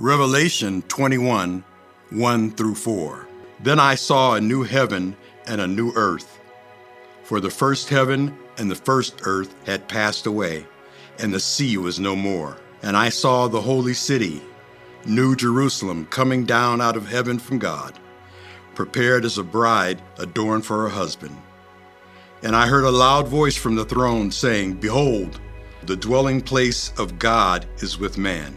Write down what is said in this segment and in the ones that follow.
Revelation 21 1 through 4. Then I saw a new heaven and a new earth. For the first heaven and the first earth had passed away, and the sea was no more. And I saw the holy city, New Jerusalem, coming down out of heaven from God, prepared as a bride adorned for her husband. And I heard a loud voice from the throne saying, Behold, the dwelling place of God is with man.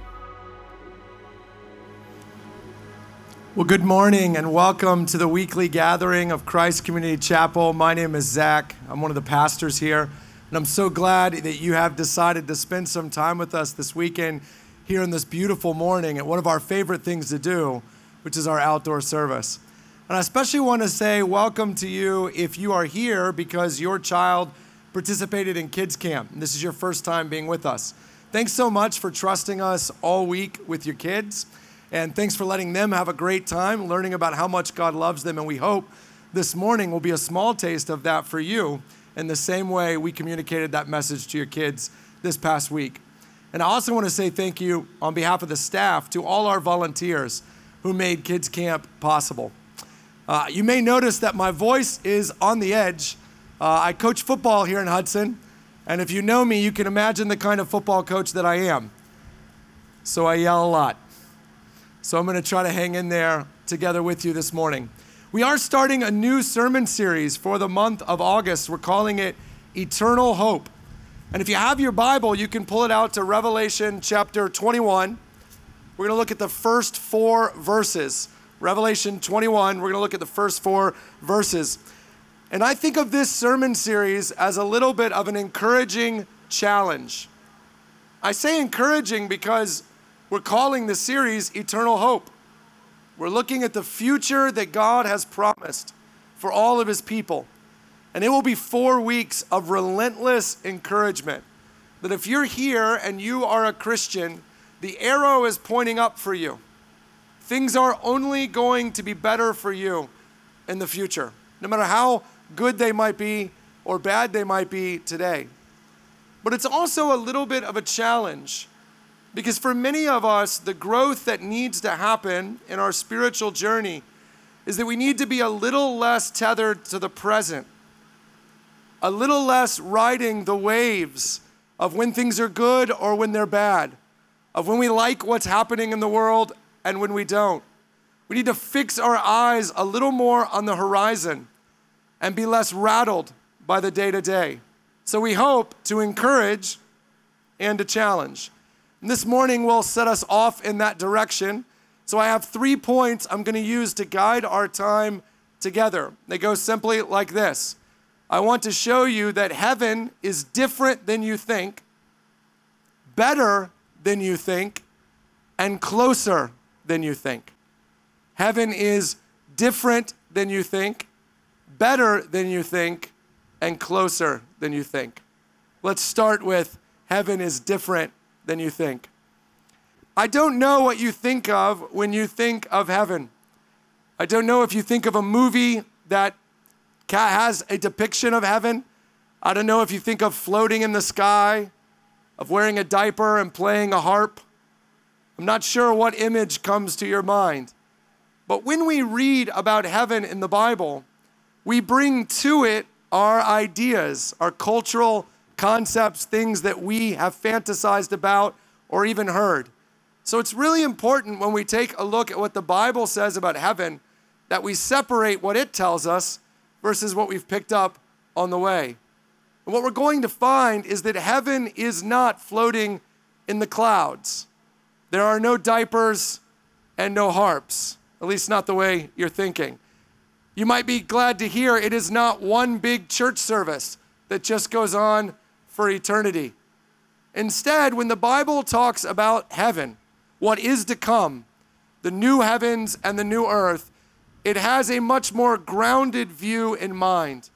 Well, good morning and welcome to the weekly gathering of Christ Community Chapel. My name is Zach. I'm one of the pastors here, and I'm so glad that you have decided to spend some time with us this weekend here in this beautiful morning at one of our favorite things to do, which is our outdoor service. And I especially want to say welcome to you if you are here because your child participated in kids camp. And this is your first time being with us. Thanks so much for trusting us all week with your kids. And thanks for letting them have a great time learning about how much God loves them. And we hope this morning will be a small taste of that for you in the same way we communicated that message to your kids this past week. And I also want to say thank you on behalf of the staff to all our volunteers who made Kids Camp possible. Uh, you may notice that my voice is on the edge. Uh, I coach football here in Hudson, and if you know me, you can imagine the kind of football coach that I am. So I yell a lot. So I'm going to try to hang in there together with you this morning. We are starting a new sermon series for the month of August. We're calling it Eternal Hope. And if you have your Bible, you can pull it out to Revelation chapter 21. We're going to look at the first four verses. Revelation 21, we're going to look at the first four verses. And I think of this sermon series as a little bit of an encouraging challenge. I say encouraging because we're calling the series Eternal Hope. We're looking at the future that God has promised for all of His people. And it will be four weeks of relentless encouragement. That if you're here and you are a Christian, the arrow is pointing up for you. Things are only going to be better for you in the future, no matter how good they might be or bad they might be today. But it's also a little bit of a challenge because for many of us, the growth that needs to happen in our spiritual journey is that we need to be a little less tethered to the present, a little less riding the waves of when things are good or when they're bad, of when we like what's happening in the world and when we don't. We need to fix our eyes a little more on the horizon and be less rattled by the day to day. So we hope to encourage and to challenge. This morning will set us off in that direction. So I have three points I'm going to use to guide our time together. They go simply like this I want to show you that heaven is different than you think, better than you think, and closer than you think. Heaven is different than you think, better than you think, and closer than you think. Let's start with heaven is different than you think. I don't know what you think of when you think of heaven. I don't know if you think of a movie that has a depiction of heaven. I don't know if you think of floating in the sky, of wearing a diaper and playing a harp. I'm not sure what image comes to your mind. But when we read about heaven in the Bible, we bring to it our ideas, our cultural concepts, things that we have fantasized about or even heard. So it's really important when we take a look at what the Bible says about heaven that we separate what it tells us versus what we've picked up on the way. And what we're going to find is that heaven is not floating in the clouds. There are no diapers and no harps, at least not the way you're thinking. You might be glad to hear it is not one big church service that just goes on for eternity. Instead, when the Bible talks about heaven, what is to come, the new heavens and the new earth, it has a much more grounded view in mind.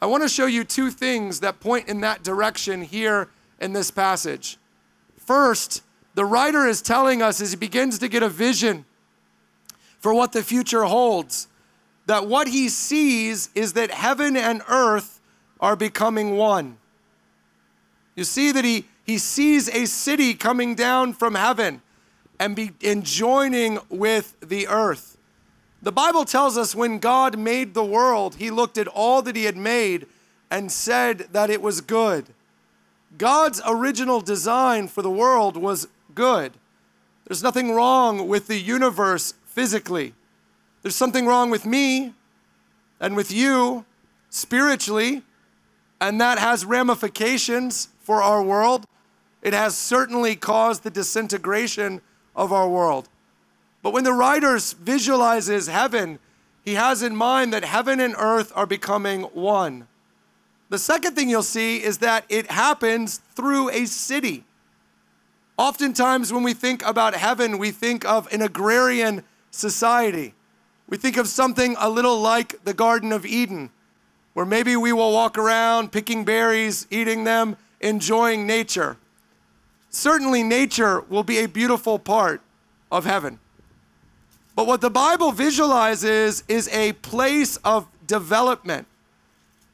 I want to show you two things that point in that direction here in this passage. First, the writer is telling us as he begins to get a vision for what the future holds, that what he sees is that heaven and earth are becoming one. You see that he, he sees a city coming down from heaven and, be, and joining with the earth. The Bible tells us when God made the world, he looked at all that he had made and said that it was good. God's original design for the world was good. There's nothing wrong with the universe physically. There's something wrong with me and with you spiritually, and that has ramifications for our world. It has certainly caused the disintegration of our world. But when the writer visualizes heaven, he has in mind that heaven and earth are becoming one. The second thing you'll see is that it happens through a city. Oftentimes, when we think about heaven, we think of an agrarian society. We think of something a little like the Garden of Eden, where maybe we will walk around picking berries, eating them, enjoying nature. Certainly, nature will be a beautiful part of heaven. But what the Bible visualizes is a place of development,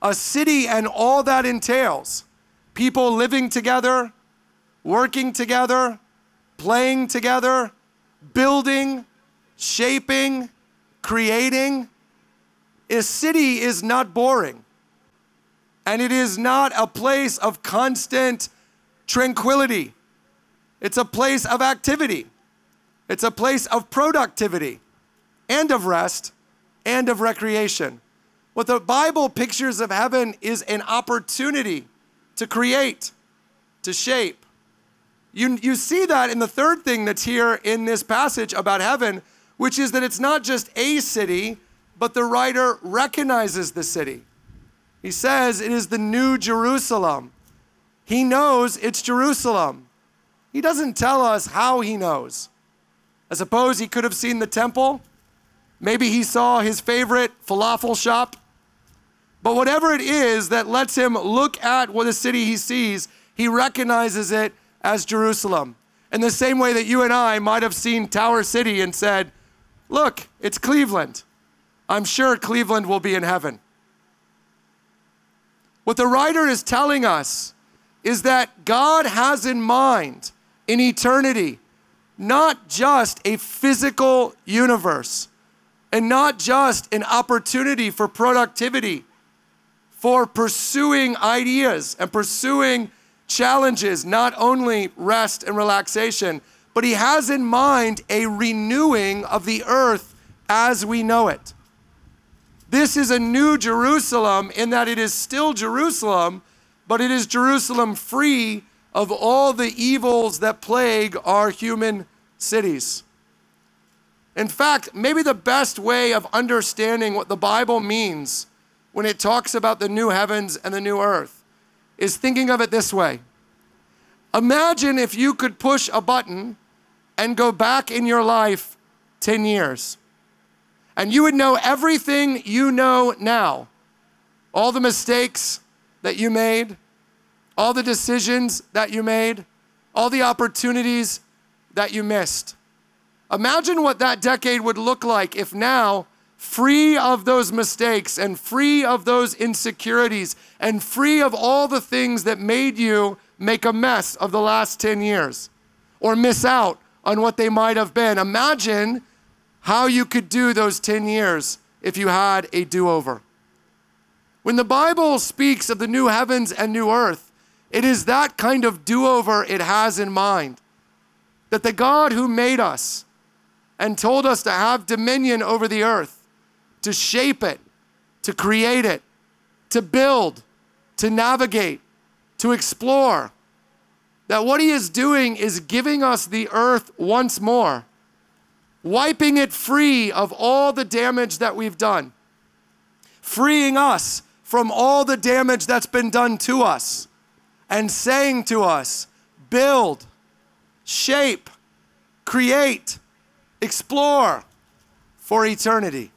a city and all that entails. People living together, working together, playing together, building, shaping, creating. A city is not boring. And it is not a place of constant tranquility. It's a place of activity. It's a place of productivity and of rest and of recreation. What the Bible pictures of heaven is an opportunity to create, to shape. You, you see that in the third thing that's here in this passage about heaven, which is that it's not just a city, but the writer recognizes the city. He says it is the new Jerusalem. He knows it's Jerusalem. He doesn't tell us how he knows. I suppose he could have seen the temple. Maybe he saw his favorite falafel shop. But whatever it is that lets him look at what a city he sees, he recognizes it as Jerusalem. In the same way that you and I might have seen Tower City and said, Look, it's Cleveland. I'm sure Cleveland will be in heaven. What the writer is telling us is that God has in mind in eternity not just a physical universe and not just an opportunity for productivity, for pursuing ideas and pursuing challenges, not only rest and relaxation, but he has in mind a renewing of the earth as we know it. This is a new Jerusalem in that it is still Jerusalem, but it is Jerusalem free of all the evils that plague our human cities. In fact, maybe the best way of understanding what the Bible means when it talks about the new heavens and the new earth is thinking of it this way. Imagine if you could push a button and go back in your life 10 years. And you would know everything you know now. All the mistakes that you made, all the decisions that you made, all the opportunities that you missed. Imagine what that decade would look like if now, free of those mistakes and free of those insecurities and free of all the things that made you make a mess of the last 10 years or miss out on what they might have been. Imagine how you could do those 10 years if you had a do over. When the Bible speaks of the new heavens and new earth, it is that kind of do over it has in mind. That the God who made us and told us to have dominion over the earth, to shape it, to create it, to build, to navigate, to explore, that what he is doing is giving us the earth once more, wiping it free of all the damage that we've done, freeing us from all the damage that's been done to us, and saying to us, build, shape, create, explore for eternity.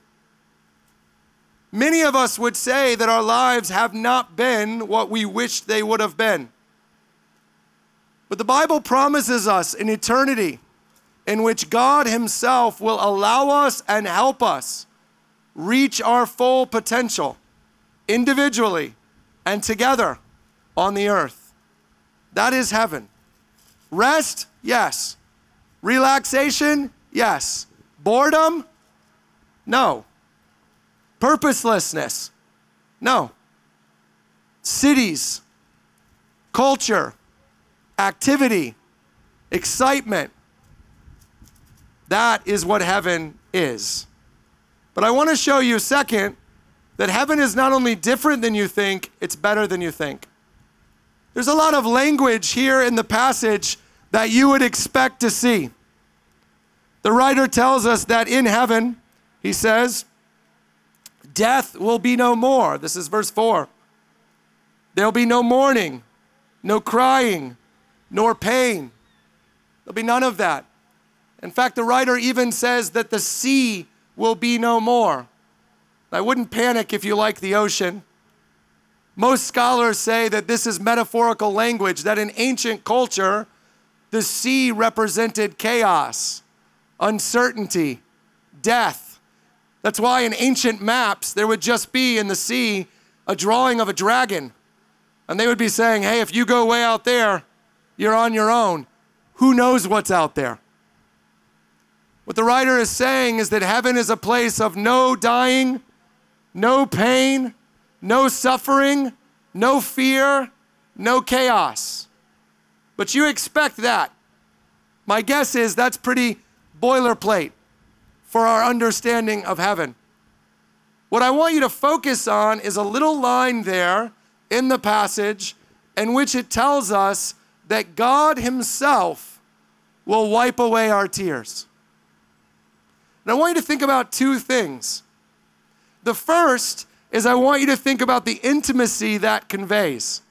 Many of us would say that our lives have not been what we wished they would have been. But the Bible promises us an eternity in which God Himself will allow us and help us reach our full potential individually and together on the earth. That is heaven. Rest, yes. Relaxation, yes. Boredom, no. Purposelessness, no. Cities, culture, activity, excitement. That is what heaven is. But I want to show you, second, that heaven is not only different than you think, it's better than you think. There's a lot of language here in the passage that you would expect to see. The writer tells us that in heaven, he says, death will be no more. This is verse 4. There'll be no mourning, no crying, nor pain. There'll be none of that. In fact, the writer even says that the sea will be no more. I wouldn't panic if you like the ocean. Most scholars say that this is metaphorical language, that in ancient culture, the sea represented chaos, uncertainty, death. That's why in ancient maps, there would just be in the sea a drawing of a dragon. And they would be saying, hey, if you go way out there, you're on your own. Who knows what's out there? What the writer is saying is that heaven is a place of no dying, no pain, no suffering, no fear, no chaos. But you expect that. My guess is that's pretty boilerplate for our understanding of heaven. What I want you to focus on is a little line there in the passage in which it tells us that God Himself will wipe away our tears. And I want you to think about two things. The first is I want you to think about the intimacy that conveys.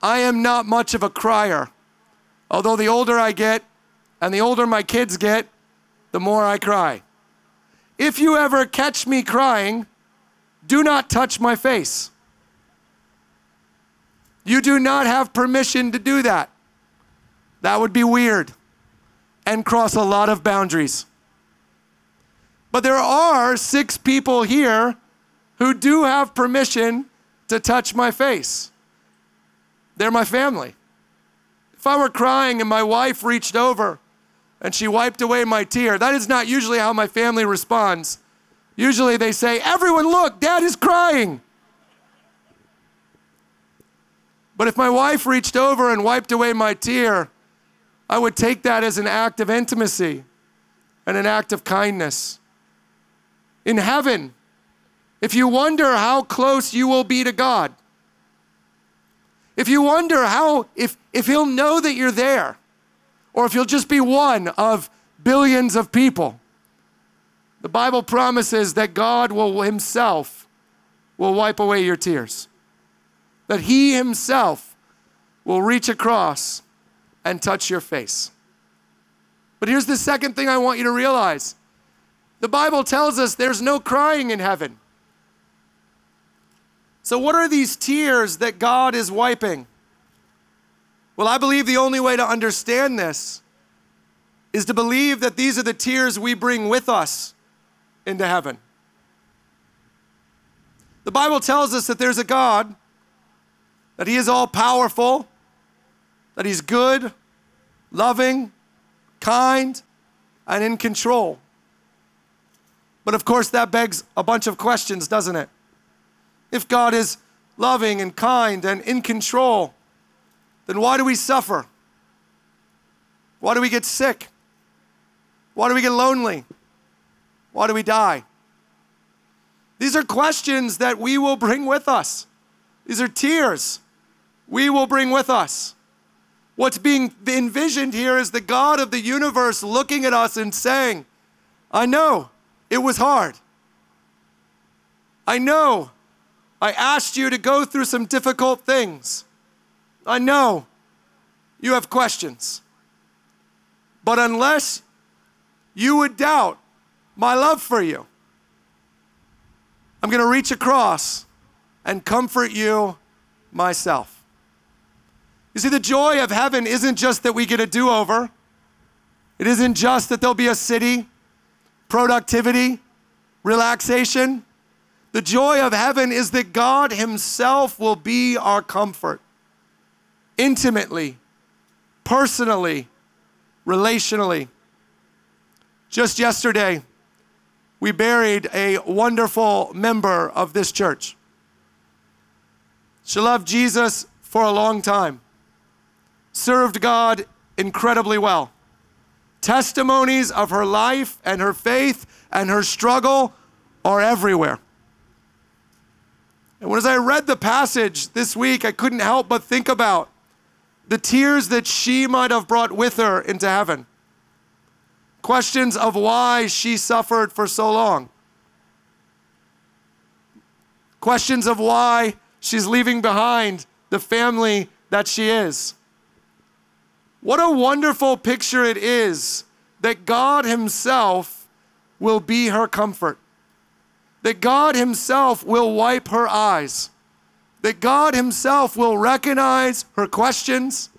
I am not much of a crier, although the older I get and the older my kids get, the more I cry. If you ever catch me crying, do not touch my face. You do not have permission to do that. That would be weird and cross a lot of boundaries. But there are six people here who do have permission to touch my face. They're my family. If I were crying and my wife reached over and she wiped away my tear, that is not usually how my family responds. Usually they say, Everyone, look, dad is crying. But if my wife reached over and wiped away my tear, I would take that as an act of intimacy and an act of kindness. In heaven, if you wonder how close you will be to God, if you wonder how, if, if He'll know that you're there, or if you'll just be one of billions of people, the Bible promises that God will Himself will wipe away your tears. That He Himself will reach across and touch your face. But here's the second thing I want you to realize the Bible tells us there's no crying in heaven. So, what are these tears that God is wiping? Well, I believe the only way to understand this is to believe that these are the tears we bring with us into heaven. The Bible tells us that there's a God, that He is all powerful, that He's good, loving, kind, and in control. But of course, that begs a bunch of questions, doesn't it? If God is loving and kind and in control, then why do we suffer? Why do we get sick? Why do we get lonely? Why do we die? These are questions that we will bring with us. These are tears we will bring with us. What's being envisioned here is the God of the universe looking at us and saying, I know it was hard. I know I asked you to go through some difficult things. I know you have questions. But unless you would doubt my love for you, I'm going to reach across and comfort you myself. You see, the joy of heaven isn't just that we get a do over, it isn't just that there'll be a city, productivity, relaxation. The joy of heaven is that God Himself will be our comfort intimately, personally, relationally. Just yesterday, we buried a wonderful member of this church. She loved Jesus for a long time, served God incredibly well. Testimonies of her life and her faith and her struggle are everywhere. And as I read the passage this week, I couldn't help but think about the tears that she might have brought with her into heaven. Questions of why she suffered for so long. Questions of why she's leaving behind the family that she is. What a wonderful picture it is that God Himself will be her comfort, that God Himself will wipe her eyes, that God Himself will recognize her questions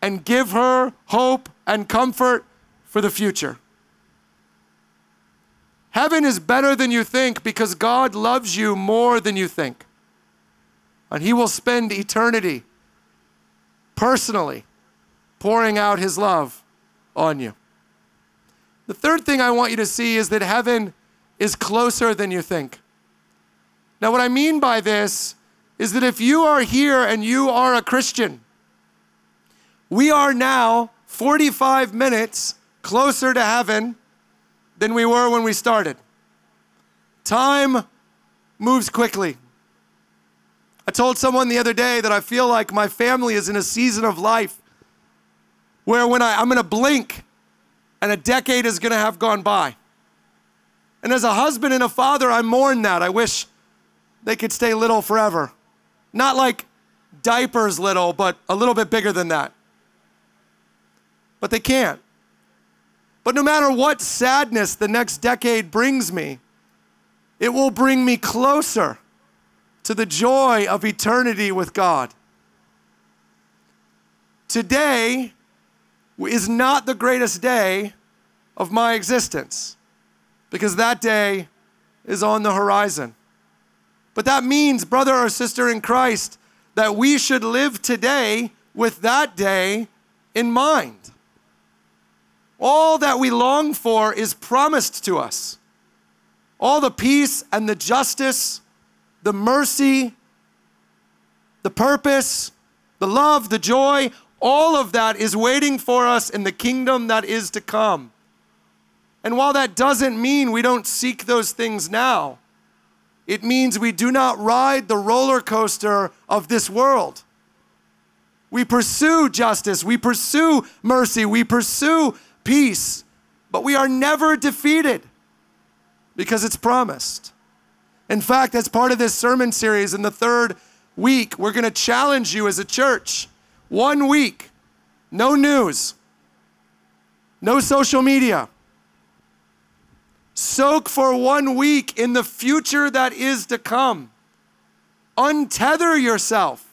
and give her hope and comfort for the future. Heaven is better than you think because God loves you more than you think. And He will spend eternity personally pouring out His love on you. The third thing I want you to see is that heaven is closer than you think. Now, what I mean by this is that if you are here and you are a Christian, we are now 45 minutes closer to heaven than we were when we started. Time moves quickly. I told someone the other day that I feel like my family is in a season of life where when I, I'm to blink and a decade is to have gone by. And as a husband and a father, I mourn that. I wish they could stay little forever. Not like diapers little, but a little bit bigger than that. But they can't. But no matter what sadness the next decade brings me, it will bring me closer to the joy of eternity with God. Today is not the greatest day of my existence because that day is on the horizon. But that means, brother or sister in Christ, that we should live today with that day in mind. All that we long for is promised to us. All the peace and the justice, the mercy, the purpose, the love, the joy, all of that is waiting for us in the kingdom that is to come. And while that doesn't mean we don't seek those things now, it means we do not ride the roller coaster of this world. We pursue justice, we pursue mercy, we pursue peace, but we are never defeated because it's promised. In fact, as part of this sermon series in the third week, we're going to challenge you as a church. One week, no news, no social media. Soak for one week in the future that is to come. Untether yourself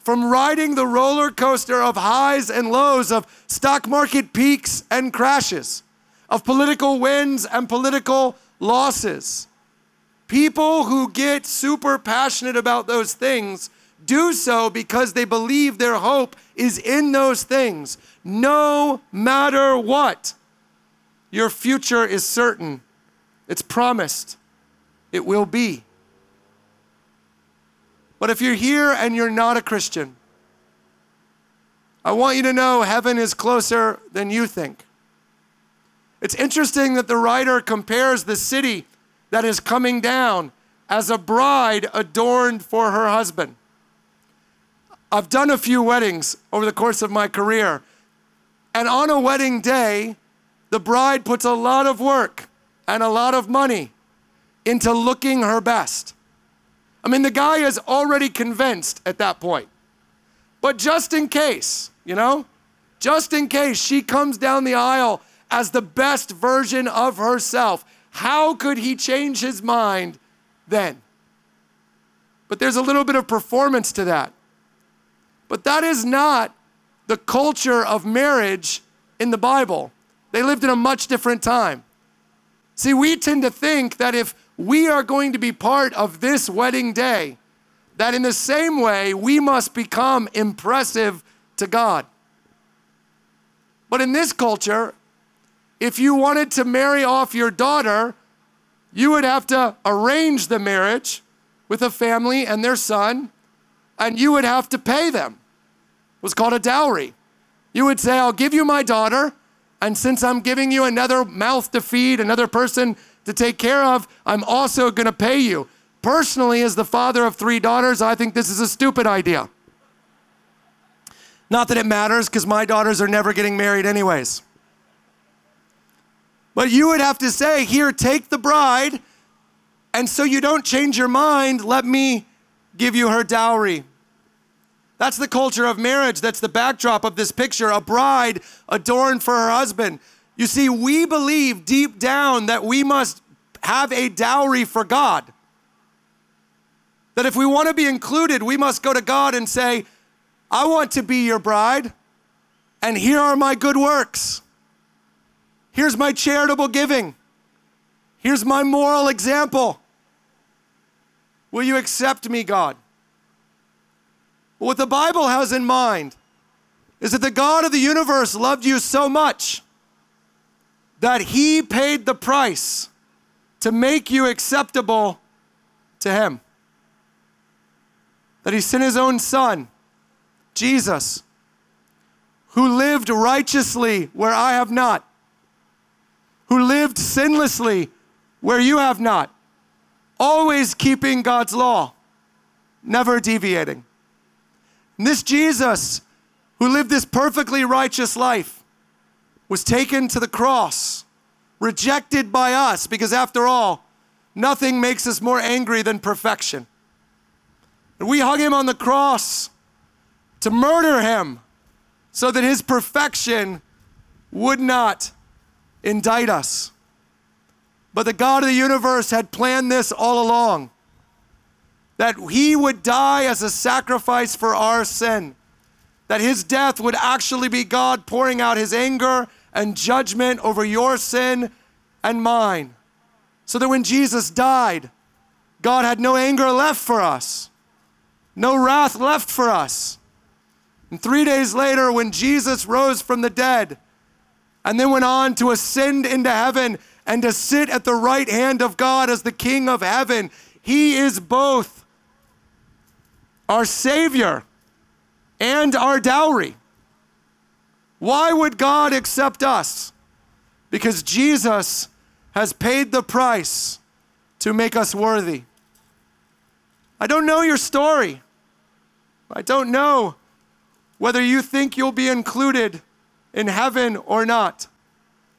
from riding the roller coaster of highs and lows, of stock market peaks and crashes, of political wins and political losses. People who get super passionate about those things do so because they believe their hope is in those things. No matter what, your future is certain, it's promised, it will be. But if you're here and you're not a Christian, I want you to know heaven is closer than you think. It's interesting that the writer compares the city that is coming down as a bride adorned for her husband. I've done a few weddings over the course of my career, and on a wedding day, the bride puts a lot of work and a lot of money into looking her best. I mean, the guy is already convinced at that point. But just in case, you know, just in case she comes down the aisle as the best version of herself, how could he change his mind then. But there's a little bit of performance to that. But that is not the culture of marriage in the Bible. They lived in a much different time. See, we tend to think that if we are going to be part of this wedding day, that in the same way we must become impressive to God. But in this culture, if you wanted to marry off your daughter, you would have to arrange the marriage with a family and their son, and you would have to pay them. It was called a dowry. You would say, I'll give you my daughter, and since I'm giving you another mouth to feed, another person to take care of, I'm also going to pay you. Personally, as the father of three daughters, I think this is a stupid idea. Not that it matters, because my daughters are never getting married, anyways. But you would have to say, Here, take the bride, and so you don't change your mind, let me give you her dowry. That's the culture of marriage. That's the backdrop of this picture a bride adorned for her husband. You see, we believe deep down that we must have a dowry for God. That if we want to be included, we must go to God and say, I want to be your bride, and here are my good works. Here's my charitable giving. Here's my moral example. Will you accept me, God? What the Bible has in mind is that the God of the universe loved you so much that he paid the price to make you acceptable to him. That he sent his own son, Jesus, who lived righteously where I have not, who lived sinlessly where you have not, always keeping God's law, never deviating. And this Jesus, who lived this perfectly righteous life, was taken to the cross, rejected by us, because after all, nothing makes us more angry than perfection. And we hung him on the cross to murder him so that his perfection would not indict us. But the God of the universe had planned this all along that he would die as a sacrifice for our sin, that his death would actually be God pouring out his anger and judgment over your sin and mine. So that when Jesus died, God had no anger left for us, no wrath left for us. And three days later, when Jesus rose from the dead and then went on to ascend into heaven and to sit at the right hand of God as the King of heaven, he is both our Savior, and our dowry. Why would God accept us? Because Jesus has paid the price to make us worthy. I don't know your story. I don't know whether you think you'll be included in heaven or not.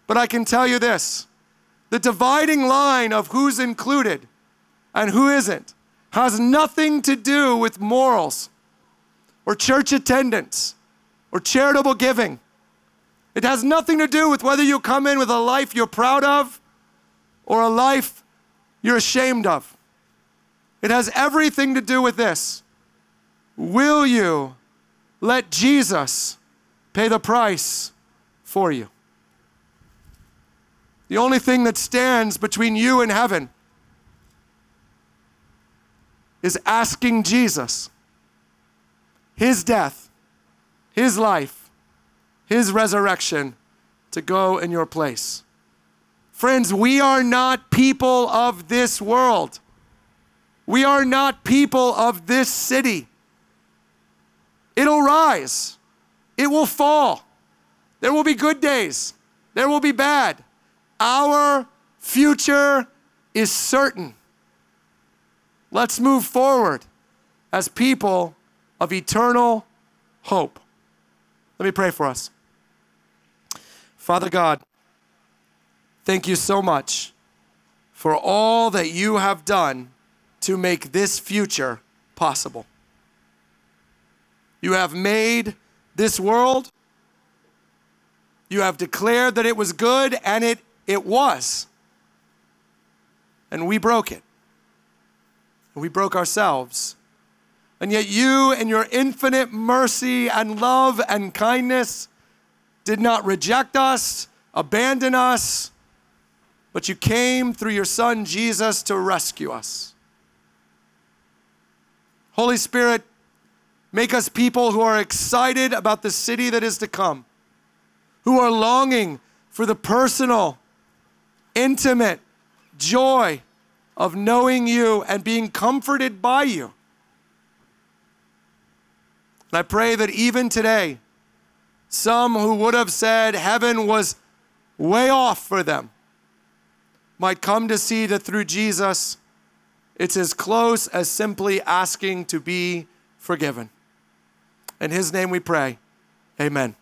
But I can tell you this the dividing line of who's included and who isn't has nothing to do with morals or church attendance or charitable giving. It has nothing to do with whether you come in with a life you're proud of or a life you're ashamed of. It has everything to do with this. Will you let Jesus pay the price for you? The only thing that stands between you and heaven is asking Jesus, his death, his life, his resurrection to go in your place. Friends, we are not people of this world. We are not people of this city. It'll rise, it will fall. There will be good days, there will be bad. Our future is certain. Let's move forward as people of eternal hope. Let me pray for us. Father God, thank you so much for all that you have done to make this future possible. You have made this world. You have declared that it was good, and it, it was. And we broke it. We broke ourselves. And yet, you, in your infinite mercy and love and kindness, did not reject us, abandon us, but you came through your Son Jesus to rescue us. Holy Spirit, make us people who are excited about the city that is to come, who are longing for the personal, intimate joy of knowing you and being comforted by you. And I pray that even today, some who would have said heaven was way off for them might come to see that through Jesus, it's as close as simply asking to be forgiven. In his name we pray. Amen.